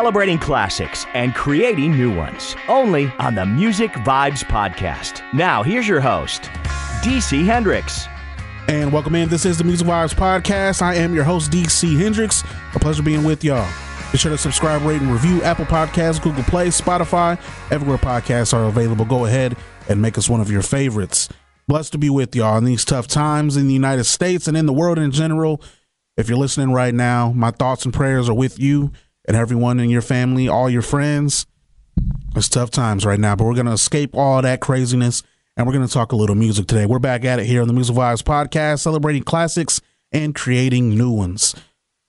celebrating classics and creating new ones. Only on the Music Vibes Podcast. Now, here's your host, DC Hendricks. And welcome in. This is the Music Vibes Podcast. I am your host, DC Hendricks. A pleasure being with y'all. Be sure to subscribe, rate, and review Apple Podcasts, Google Play, Spotify, everywhere podcasts are available. Go ahead and make us one of your favorites. Blessed to be with y'all in these tough times in the United States and in the world in general. If you're listening right now, my thoughts and prayers are with you and everyone in your family, all your friends. It's tough times right now, but we're going to escape all that craziness and we're going to talk a little music today. We're back at it here on the Music Vibes podcast, celebrating classics and creating new ones.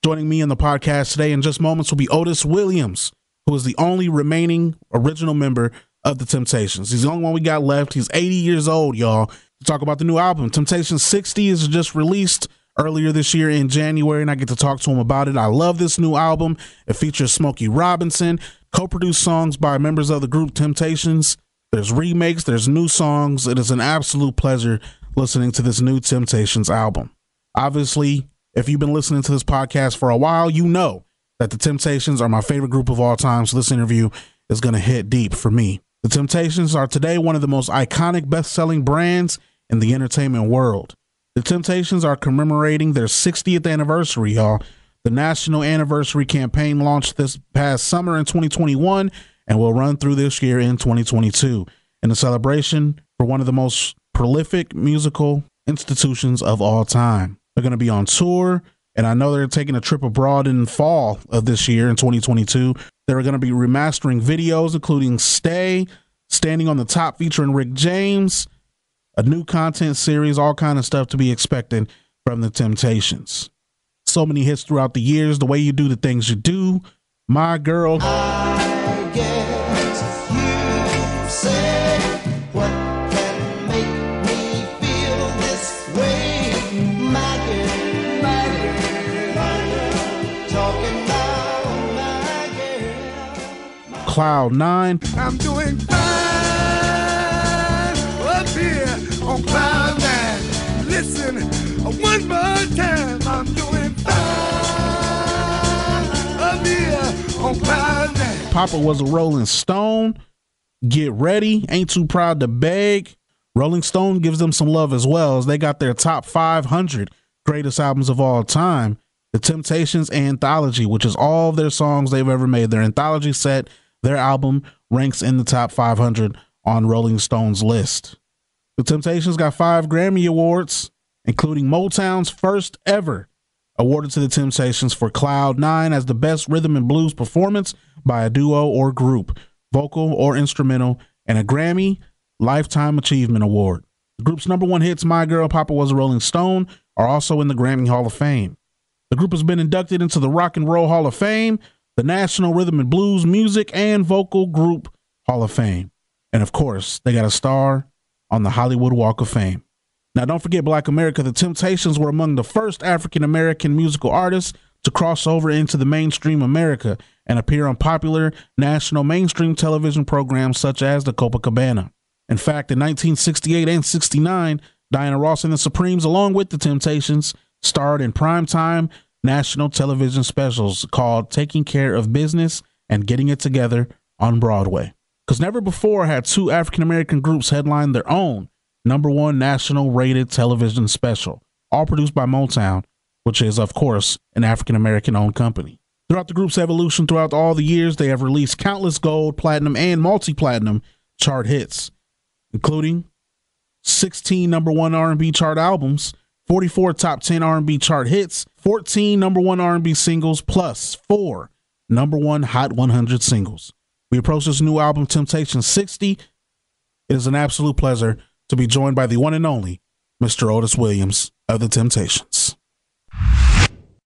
Joining me in the podcast today in just moments will be Otis Williams, who is the only remaining original member of the Temptations. He's the only one we got left. He's 80 years old, y'all. To talk about the new album, Temptation 60 is just released earlier this year in January, and I get to talk to him about it. I love this new album. It features Smokey Robinson, co-produced songs by members of the group Temptations. There's remakes, there's new songs. It is an absolute pleasure listening to this new Temptations album. Obviously, if you've been listening to this podcast for a while, you know that the Temptations are my favorite group of all time. So this interview is going to hit deep for me. The Temptations are today one of the most iconic best selling brands in the entertainment world. The Temptations are commemorating their 60th anniversary, y'all. The national anniversary campaign launched this past summer in 2021 and will run through this year in 2022 in a celebration for one of the most prolific musical institutions of all time. They're going to be on tour, and I know they're taking a trip abroad in fall of this year in 2022. They're going to be remastering videos, including Stay, Standing on the Top featuring Rick James, a new content series, all kind of stuff to be expected from the Temptations. So many hits throughout the years, the way you do the things you do, My Girl. Cloud Nine. I'm doing fine on Cloud Nine. Listen, one more time. I'm doing fine up here on Cloud Nine. Papa was a Rolling Stone. Get ready. Ain't too proud to beg. Rolling Stone gives them some love as well as they got their top 500 greatest albums of all time. The Temptations Anthology, which is all their songs they've ever made. Their anthology set their album ranks in the top 500 on Rolling Stone's list. The Temptations got five Grammy Awards, including Motown's first ever awarded to the Temptations for Cloud Nine as the best rhythm and blues performance by a duo or group, vocal or instrumental, and a Grammy Lifetime Achievement Award. The group's number one hits, My Girl, Papa Was a Rolling Stone, are also in the Grammy Hall of Fame. The group has been inducted into the Rock and Roll Hall of Fame, the National Rhythm and Blues Music and Vocal Group Hall of Fame. And of course, they got a star on the Hollywood Walk of Fame. Now, don't forget Black America. The Temptations were among the first African American musical artists to cross over into the mainstream America and appear on popular national mainstream television programs such as the Copacabana. In fact, in 1968 and 69, Diana Ross and the Supremes, along with the Temptations, starred in primetime national television specials called Taking Care of Business and Getting It Together on Broadway. Because never before had two African American groups headlined their own number one national rated television special, all produced by Motown, which is, of course, an African American owned company. Throughout the group's evolution throughout all the years, they have released countless gold, platinum, and multi platinum chart hits, including 16 number one R&B chart albums, 44 top 10 R&B chart hits, 14 number 1 R&B singles plus 4 number 1 Hot 100 singles. We approach this new album Temptation 60. It is an absolute pleasure to be joined by the one and only Mr. Otis Williams of the Temptations.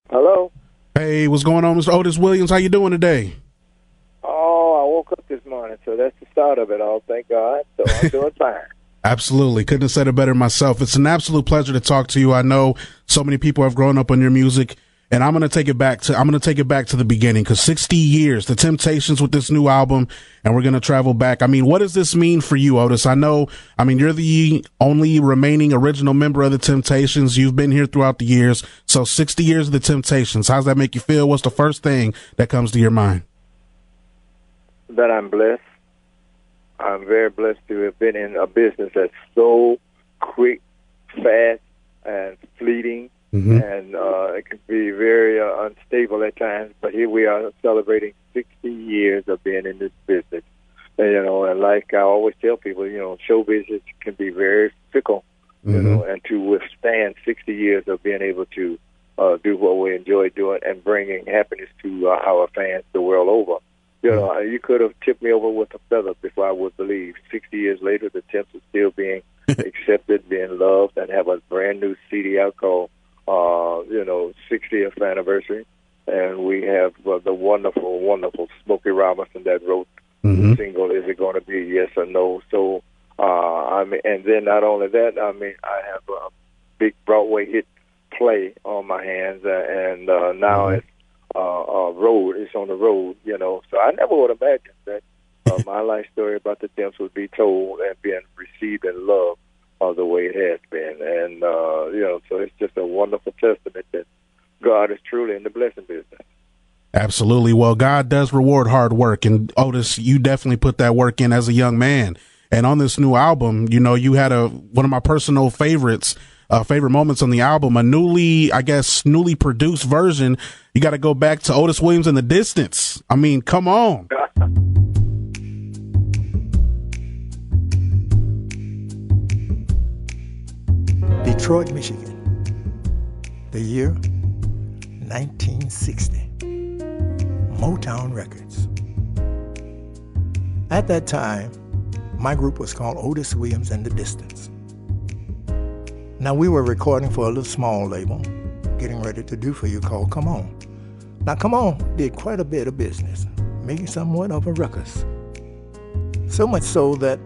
Hello. Hey, what's going on, Mr. Otis Williams? How you doing today? Oh, I woke up this morning, so that's the start of it all. Thank God. So I'm doing fine. Absolutely. Couldn't have said it better myself. It's an absolute pleasure to talk to you. I know so many people have grown up on your music and I'm to take it back to, I'm to take it back to the beginning because 60 years, the Temptations with this new album, and we're to travel back. I mean, what does this mean for you, Otis? I know, I mean, you're the only remaining original member of the Temptations. You've been here throughout the years. So 60 years of the Temptations. How's that make you feel? What's the first thing that comes to your mind? that I'm blessed. I'm very blessed to have been in a business that's so quick, fast, and fleeting, Mhm. and uh, it can be very uh, unstable at times. But here we are celebrating 60 years of being in this business. And, you know, and like I always tell people, you know, show business can be very fickle, you know, and to withstand 60 years of being able to uh, do what we enjoy doing and bringing happiness to uh, our fans the world over. You know, you could have tipped me over with a feather before I would believe. 60 years later, the temps are still being accepted, being loved, and have a brand new CD out called, uh, you know, 60th anniversary. And we have uh, the wonderful, wonderful Smokey Robinson that wrote Mhm. the single. Is it going to be yes or no? So, uh, I mean, and then not only that, I mean, I have a big Broadway hit play on my hands, uh, and uh, now it's uh, uh, road. It's on the road, you know. So I never would imagine that uh, my life story about the Temps would be told and being received and loved uh, the way it has been. And uh, you know, so it's just a wonderful testament that God is truly in the blessing business. Absolutely. Well, God does reward hard work. And Otis, you definitely put that work in as a young man. And on this new album, you know, you had a, one of my personal favorites, uh, favorite moments on the album, a newly, I guess, newly produced version. You got to go back to Otis Williams in the Distants. I mean, come on. Detroit, Michigan. The year 1960. Motown Records. At that time, my group was called Otis Williams and the Distants. Now we were recording for a little small label, getting ready to do for you called Come On. Now Come On did quite a bit of business, making somewhat of a ruckus. So much so that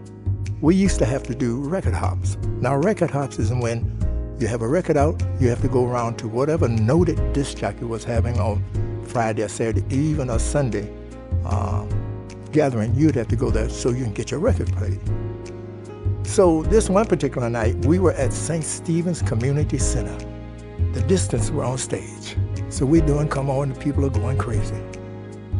we used to have to do record hops. Now, record hops is when you have a record out, you have to go around to whatever noted disc jockey was having on Friday or Saturday, even a Sunday uh, gathering. You'd have to go there so you can get your record played. So this one particular night, we were at St. Stephen's Community Center. The Distants were on stage. So we're doing Come On, the people are going crazy.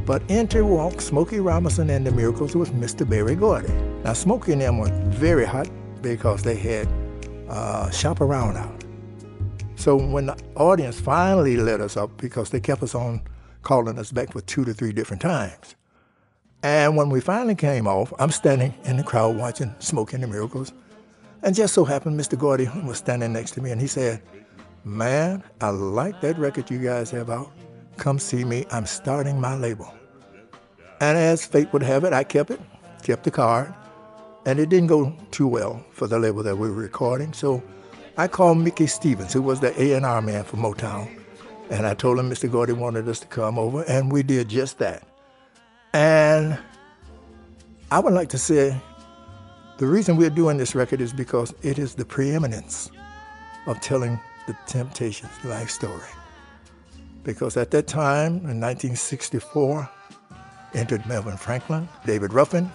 But enter walked Smokey Robinson and the Miracles with Mr. Berry Gordy. Now, Smokey and them were very hot because they had uh, Shop Around out. So when the audience finally let us up, because they kept us on calling us back for two to three different times. And when we finally came off, I'm standing in the crowd watching Smokey and the Miracles. And just so happened, Mr. Gordy was standing next to me and he said, Man, I like that record you guys have out. Come see me. I'm starting my label. And as fate would have it, I kept it, kept the card, and it didn't go too well for the label that we were recording. So I called Mickey Stevens, who was the A&R man for Motown, and I told him Mr. Gordy wanted us to come over, and we did just that. And I would like to say the reason we're doing this record is because it is the preeminence of telling the Temptations' life story. Because at that time, in 1964, entered Melvin Franklin, David Ruffin,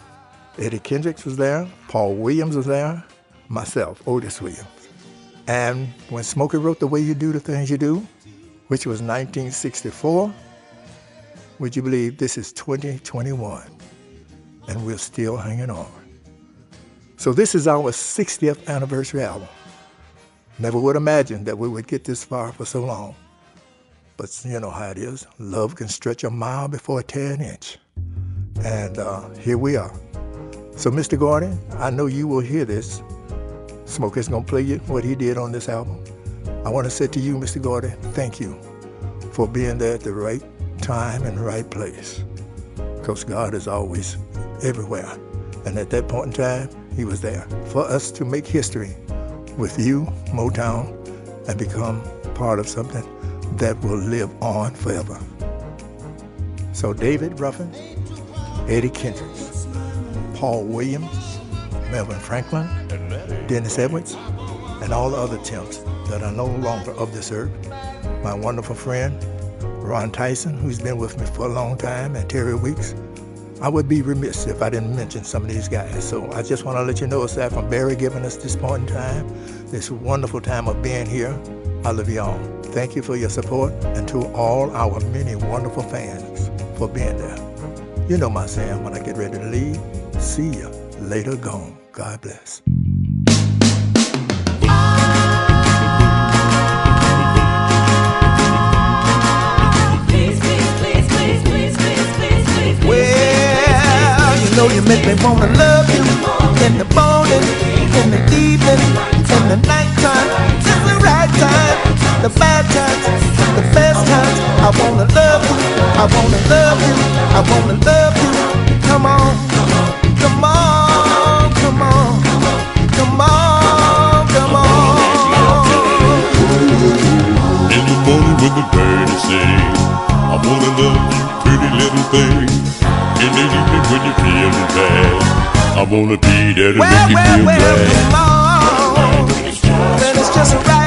Eddie Kendricks was there, Paul Williams was there, myself, Otis Williams. And when Smokey wrote The Way You Do the Things You Do, which was 1964, would you believe this is 2021 and we're still hanging on. So this is our 60th anniversary album. Never would imagine that we would get this far for so long. But you know how it is. Love can stretch a mile before it tear an inch. And uh, here we are. So, Mr. Gordon, I know you will hear this. Smokey's gonna play you what he did on this album. I want to say to you, Mr. Gordon, thank you for being there at the right time and the right place. Because God is always everywhere. And at that point in time, He was there for us to make history with you, Motown, and become part of something that will live on forever. So David Ruffin, Eddie Kendricks, Paul Williams, Melvin Franklin, Dennis Edwards, and all the other temps that are no longer of this earth. My wonderful friend, Ron Tyson, who's been with me for a long time, and Terry Weeks. I would be remiss if I didn't mention some of these guys. So I just want to let you know aside from Berry giving us this point in time, this wonderful time of being here, I love you all. Thank you for your support and to all our many wonderful fans for being there. You know my saying when I get ready to leave. See ya later gone. God bless. Well, you know you make me wanna love you in the morning, in the evening, in the nighttime. It's the right time, the bad times, the best times. I wanna love you, I wanna love you, I wanna love you. Come on, come on, come on, come on, come on. In the morning when the birds sing, I wanna love you, pretty little thing. In the evening when you're feeling bad, I wanna be there to Well, make you well, feel well, glad. come on. Then it's just right,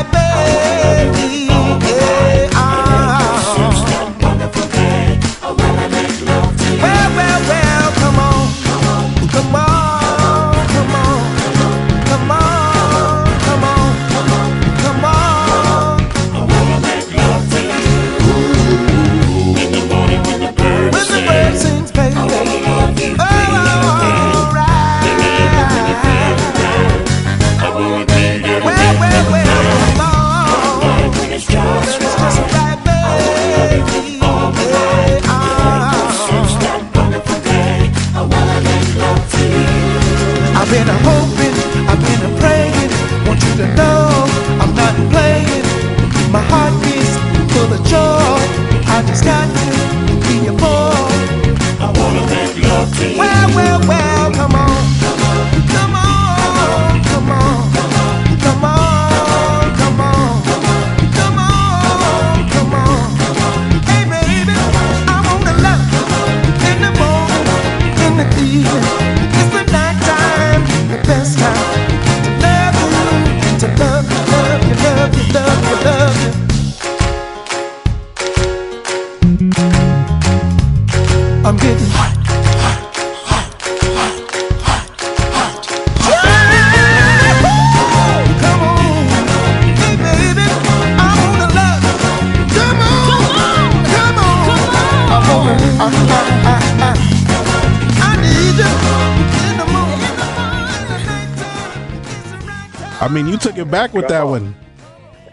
you took it back with that one.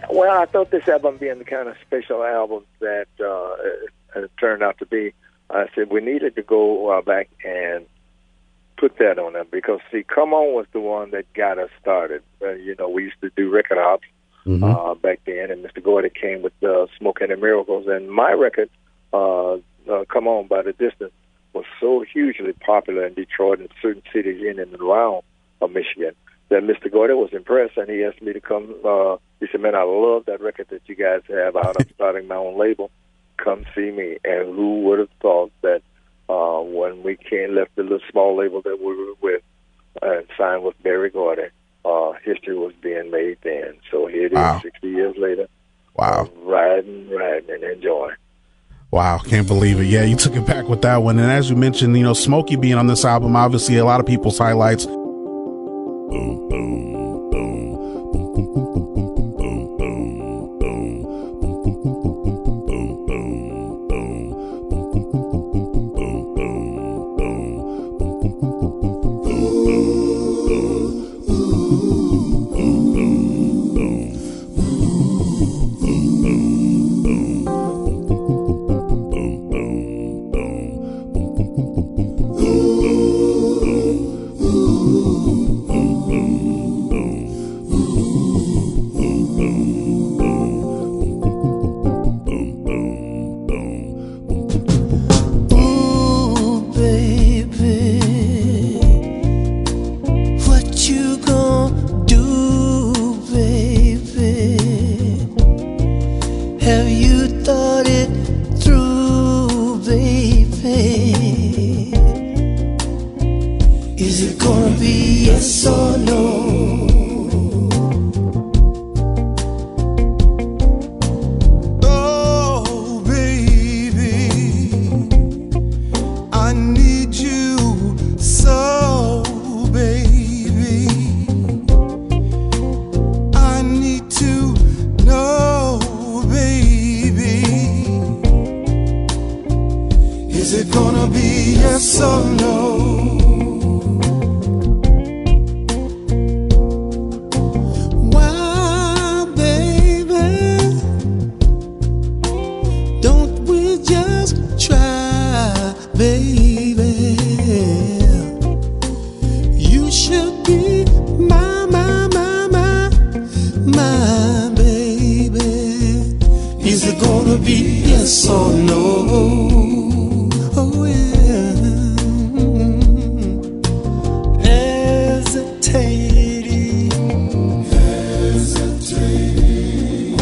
Well, I thought this album being the kind of special album that uh, it turned out to be, I said we needed to go uh, back and put that on them because see, "Come On" was the one that got us started. Uh, you know, we used to do record hops Mhm. uh, back then, and Mr. Gordy came with uh, "Smoking and Miracles," and my record, uh, uh, "Come On" by the Distants, was so hugely popular in Detroit and certain cities in and around uh, Michigan that Mr. Gordon was impressed, and he asked me to come. Uh, he said, "Man, I love that record that you guys have out. I'm starting my own label. Come see me." And who would have thought that uh, when we came left the little small label that we were with and signed with Berry Gordon, uh, history was being made then. So here it is, Wow. 60 years later, Wow. riding, riding, and enjoying. Wow, can't believe it. Yeah, you took it back with that one. And as you mentioned, you know, Smokey being on this album, obviously a lot of people's highlights.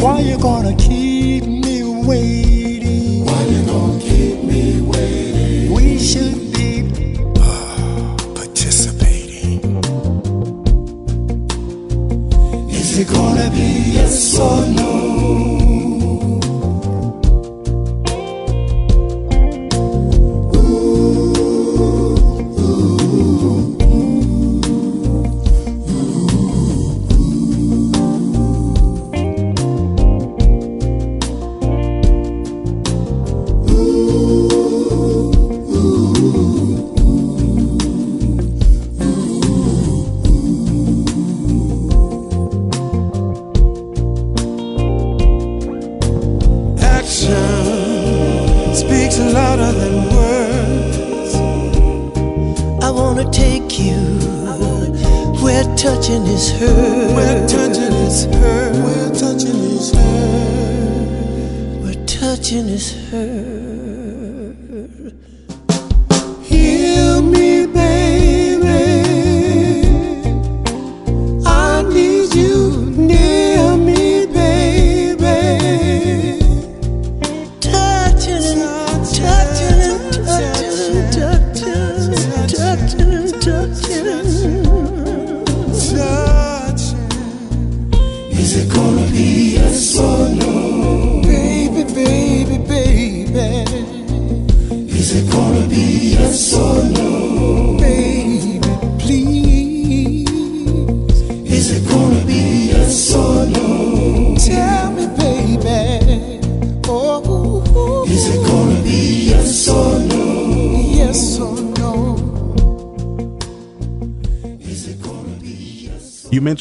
Why you gonna keep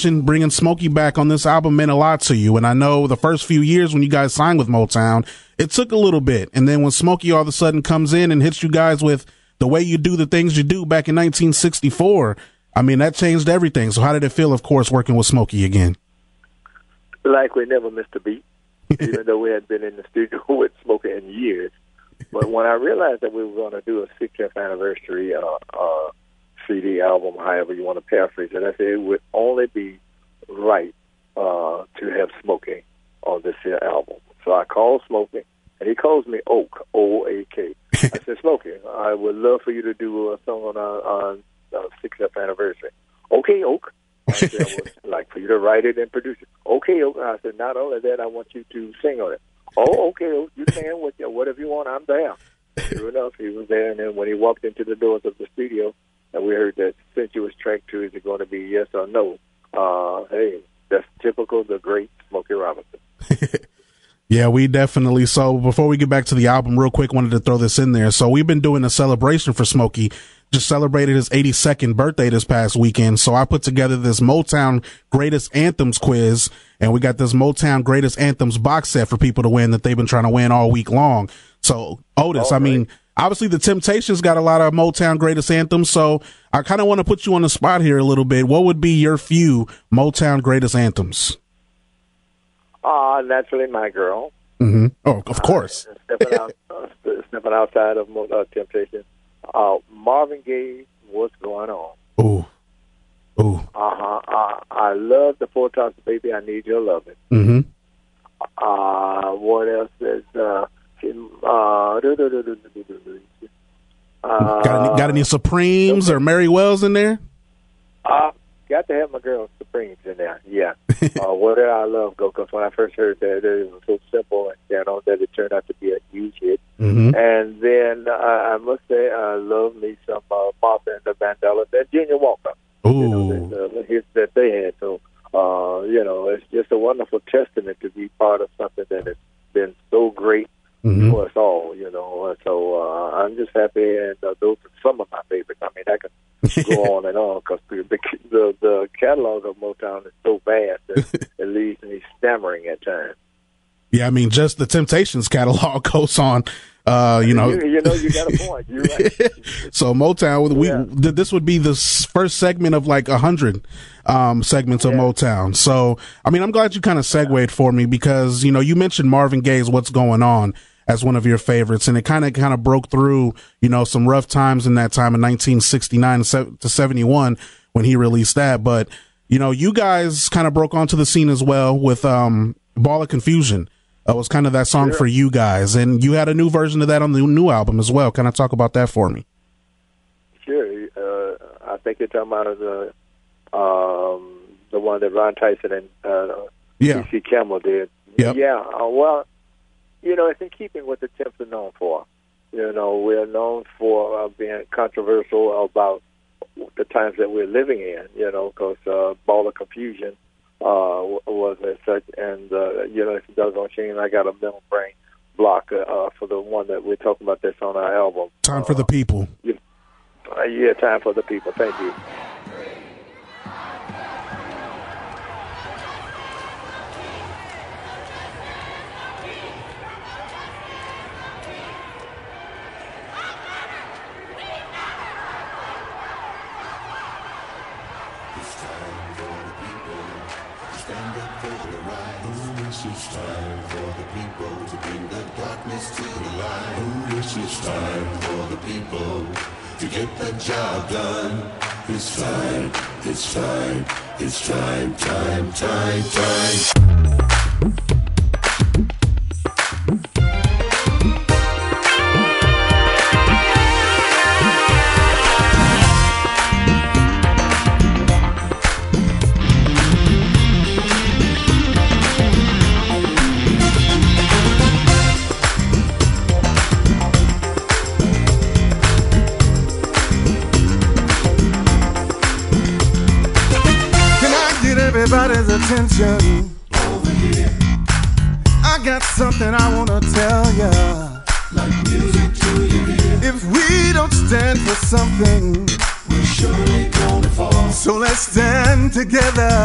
mentioned bringing Smokey back on this album meant a lot to you, and I know the first few years when you guys signed with Motown, it took a little bit, and then when Smokey all of a sudden comes in and hits you guys with the way you do the things you do back in 1964, I mean that changed everything. So how did it feel, of course, working with Smokey again? like we never missed a beat, even though we had been in the studio with Smokey in years. But when I realized that we were going to do a 60th anniversary uh, uh, CD album, however you want to paraphrase it, I said it would only be right uh, to have Smokey on this here album. So I called Smokey, and he calls me Oak, O A K. I said, Smokey, I would love for you to do a song on our on our 60th anniversary. Okay, Oak. I said, I would like for you to write it and produce it. Okay, Oak. I said, not only that, I want you to sing on it. Oh, okay, Oak. You can with you. Whatever you want, I'm there. Sure enough, he was there. And then when he walked into the doors of the studio, and we heard that sensuous track two, is it going to be yes or no? Uh, hey, that's typical the great Smokey Robinson. Yeah, we definitely. So before we get back to the album, real quick, wanted to throw this in there. So we've been doing a celebration for Smokey. Just celebrated his 82nd birthday this past weekend. So I put together this Motown Greatest Anthems quiz, and we got this Motown Greatest Anthems box set for people to win that they've been trying to win all week long. So Otis, I mean, obviously the Temptations got a lot of Motown Greatest Anthems. So I kind of want to put you on the spot here a little bit. What would be your few Motown Greatest Anthems? Uh, naturally, my girl. hmm Oh, of course. stepping out, uh, stepping outside of uh, Temptation. Uh, Marvin Gaye, what's going on? Ooh. Ooh. Uh-huh. Uh I love the Four Tops, baby. I need your loving. Mm-hmm. Uh, what else is uh, uh, do, do, do, do, do, do, do. uh got any, Supremes or Mary Wells in there? Uh, got to have my girl Supremes in there. Yeah. uh, what did I love go? Because when I first heard that, it was so simple and you know that it turned out to be a huge hit. Mm-hmm. And then uh, I must say, I love me some uh, Martha and the Vandellas and Junior Walker. You know, Ooh. the, the hits that they had. So, uh, you know, it's just a wonderful testament to be part of something that has been so great Mhm. for us all. You know, Uh, so uh, I'm just just happy, and uh, those are some of my favorites. I mean, I can go on and on because the, the the catalog of Motown is so vast that it leaves me stammering at times. Yeah, I mean, just the Temptations catalog goes on. Uh, you know, you, you know, you got a point. You're right. so Motown, we Yeah. this would be the first segment of like a hundred um, segments of Motown. So, I mean, I'm glad you kind of segued for me because you know you mentioned Marvin Gaye's "What's Going On" as one of your favorites, and it kind of kind of broke through you know some rough times in that time in 1969 to 71 when he released that. But you know, you guys kind of broke onto the scene as well with um, "Ball of Confusion." That was kind of that song for you guys, and you had a new version of that on the new album as well. Can I talk about that for me. Sure. Uh, I think you're talking about the um, the one that Ron Tyson and uh, Yeah. Campbell did. Yep. Yeah. Uh, well, you know, it's in keeping with the Temps are known for. You know, we're known for uh, being controversial about the times that we're living in. You know, because uh, Ball of Confusion uh, was as such, and uh, you know, if it does on Shane, I got a mental brain block uh, uh, for the one that we're talking about that's on our album. Time for the people. Uh, yeah, time for the people. Thank you. Darkness to. Ooh, this is time for the people to get the job done. It's time, it's time, it's time, time, time, time. Attention? Over here. I got something I wanna tell ya. Like music to your ear. If we don't stand for something, we're surely gonna fall. So let's stand together.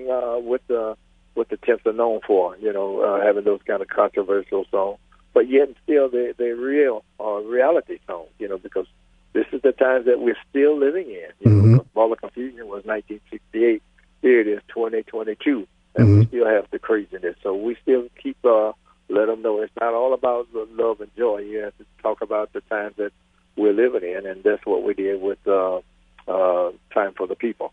So it's in keeping uh, with the what the Temps are known for, you know, uh, having those kind of controversial songs, but yet still they they real uh, reality songs, you know, because this is the times that we're still living in. You know, because Ball of Confusion was 1968. Here it is 2022, and we still have the craziness. So we still keep uh, let them know it's not all about the love and joy. You have to talk about the times that we're living in, and that's what we did with uh, uh, Time for the People.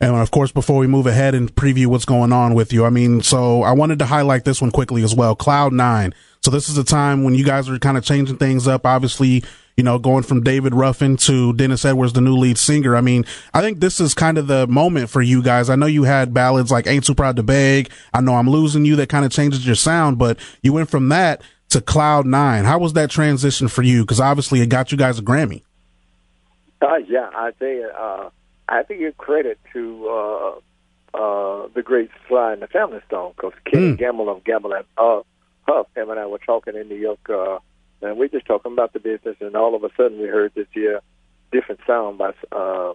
And of course, before we move ahead and preview what's going on with you, I mean, so I wanted to highlight this one quickly as well. Cloud Nine. So this is a time when you guys are kind of changing things up. Obviously, you know, going from David Ruffin to Dennis Edwards, the new lead singer. I mean, I think this is kind of the moment for you guys. I know you had ballads like Ain't Too Proud to Beg. I know I'm losing you that kind of changes your sound, but you went from that to Cloud Nine. How was that transition for you? Because obviously it got you guys a Grammy. Uh, yeah, I you, uh, I have to give credit to uh, uh, the great Sly and the Family Stone because Ken Gamble of Gamble and uh, Huff, him and I were talking in New York, uh, and we just talking about the business, and all of a sudden we heard this here different sound by uh,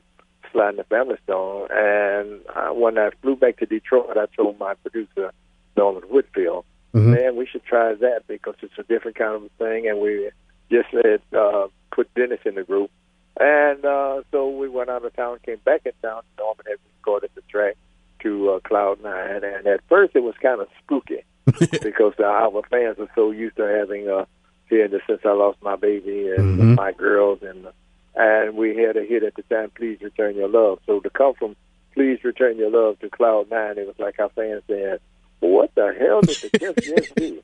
Sly and the Family Stone, and uh, when I flew back to Detroit, I told my producer Norman Whitfield, man, we should try that because it's a different kind of thing, and we just had uh, put Dennis in the group. And uh, so we went out of town, came back in town. Norman had recorded the track to uh, Cloud Nine, and at first it was kind of spooky because uh, our fans are so used to having uh, hearing the "Since I Lost My Baby" and "My Girls," and and we had a hit at the time, "Please Return Your Love." So to come from "Please Return Your Love" to Cloud Nine, it was like our fans saying, "What the hell did the Kiss do?"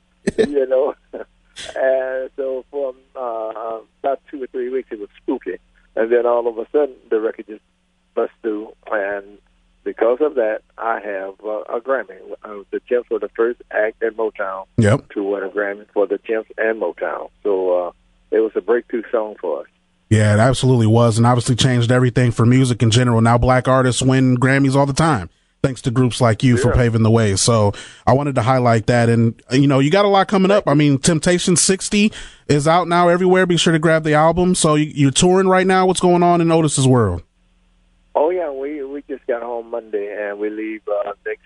you know. And so for uh, about two or three weeks, it was spooky. And then all of a sudden, the record just bust through. And because of that, I have uh, a Grammy. Uh, the Temps were the first act at Motown Yep. to win a Grammy for the Temps and Motown. So uh, it was a breakthrough song for us. Yeah, it absolutely was, and obviously changed everything for music in general. Now, black artists win Grammys all the time, thanks to groups like you for paving the way. So, I wanted to highlight that, and you know, you got a lot coming up. I mean, Temptation 60 is out now everywhere. Be sure to grab the album. So, you, you're touring right now. What's going on in Otis's world? Oh yeah, we we just got home Monday and we leave uh, next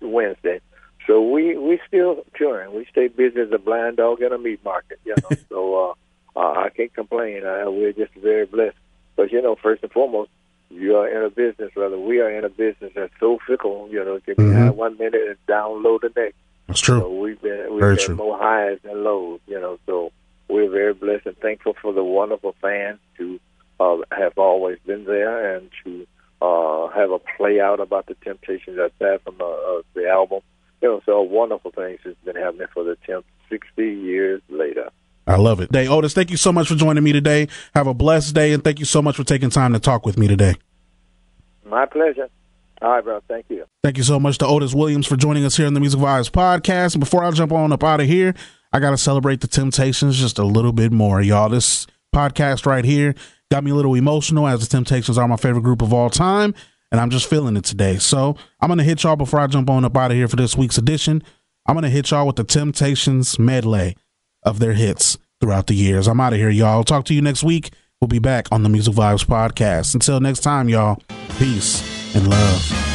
Wednesday. So we we still touring. We stay busy as a blind dog in a meat market, you know. so uh, uh, I can't complain. Uh, we're just very blessed. But you know, first and foremost, you are in a business, brother. we are in a business that's so fickle. You know, it can be Mhm. high one minute and down low the next. That's true. So we've been we've Very been true. more highs than lows, you know. So we're very blessed and thankful for the wonderful fans who uh, have always been there and to uh, have a play out about the Temptations aside from uh, uh, the album. You know, so wonderful things has been happening for the Temps 60 years later. I love it. Day Otis, thank you so much for joining me today. Have a blessed day, and thank you so much for taking time to talk with me today. My pleasure. All right, bro. Thank you. Thank you so much to Otis Williams for joining us here in the Music Vibes podcast. And before I jump on up out of here, I got to celebrate the Temptations just a little bit more, y'all. This podcast right here got me a little emotional as the Temptations are my favorite group of all time, and I'm just feeling it today. So I'm going to hit y'all before I jump on up out of here for this week's edition. I'm going to hit y'all with the Temptations medley of their hits throughout the years. I'm out of here, y'all. Talk to you next week. We'll be back on the Music Vibes podcast. Until next time, y'all, peace and love.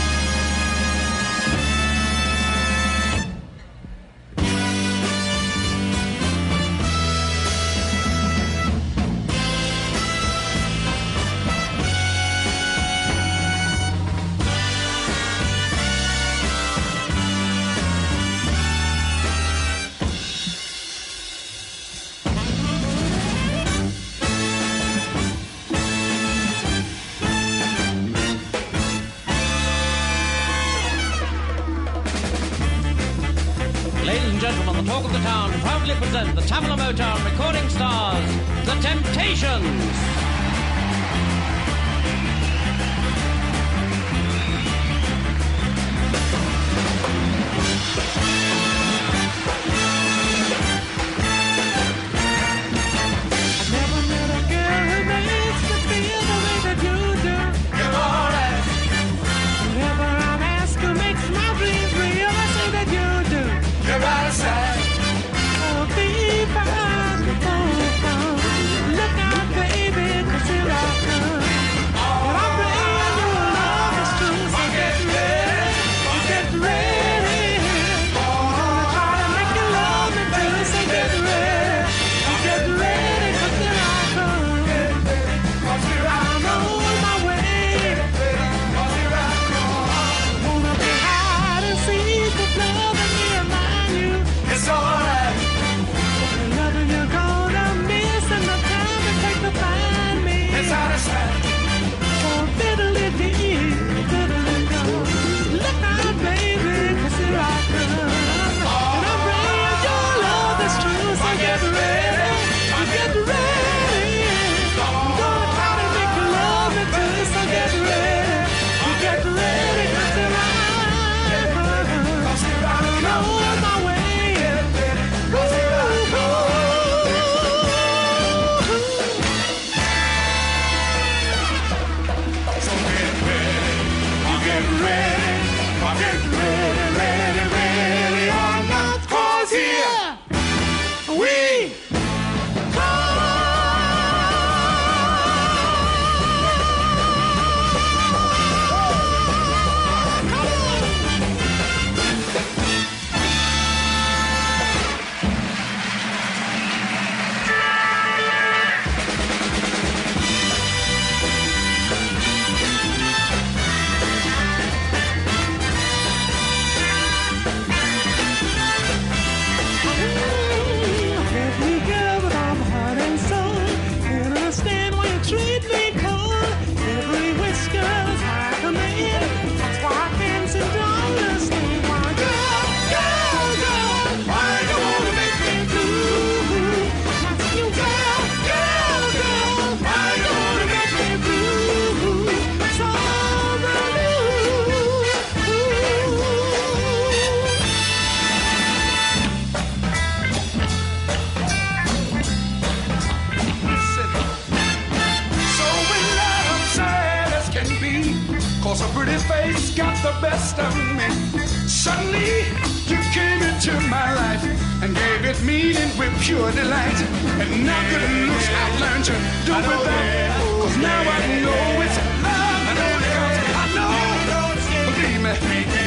and gave it meaning with pure delight. And now good looks I learned to do without. Cause now I know it's love that comes. I know, believe me.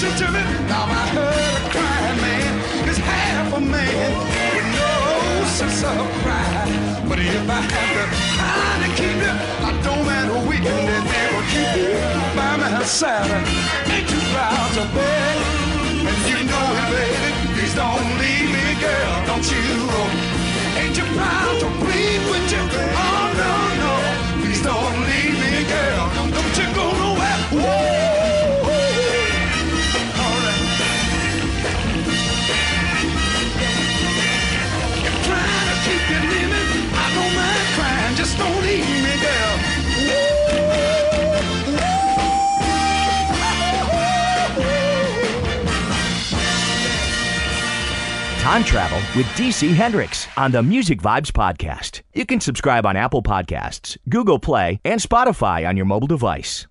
Listen to me. Now I heard a crying man is half a man with no sense of pride. But if I have to try to keep you, I don't matter weekend that they will keep you by my side. Ain't too proud to beg, and you know it, baby. Please don't leave me, girl. Don't you. Ain't you proud to plead with you? Oh no no, please don't leave me, girl. Don't, don't you go nowhere. Whoa. Time Travel with DC Hendrix on the Music Vibes Podcast. You can subscribe on Apple Podcasts, Google Play, and Spotify on your mobile device.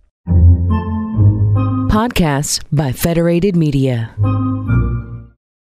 Podcasts by Federated Media.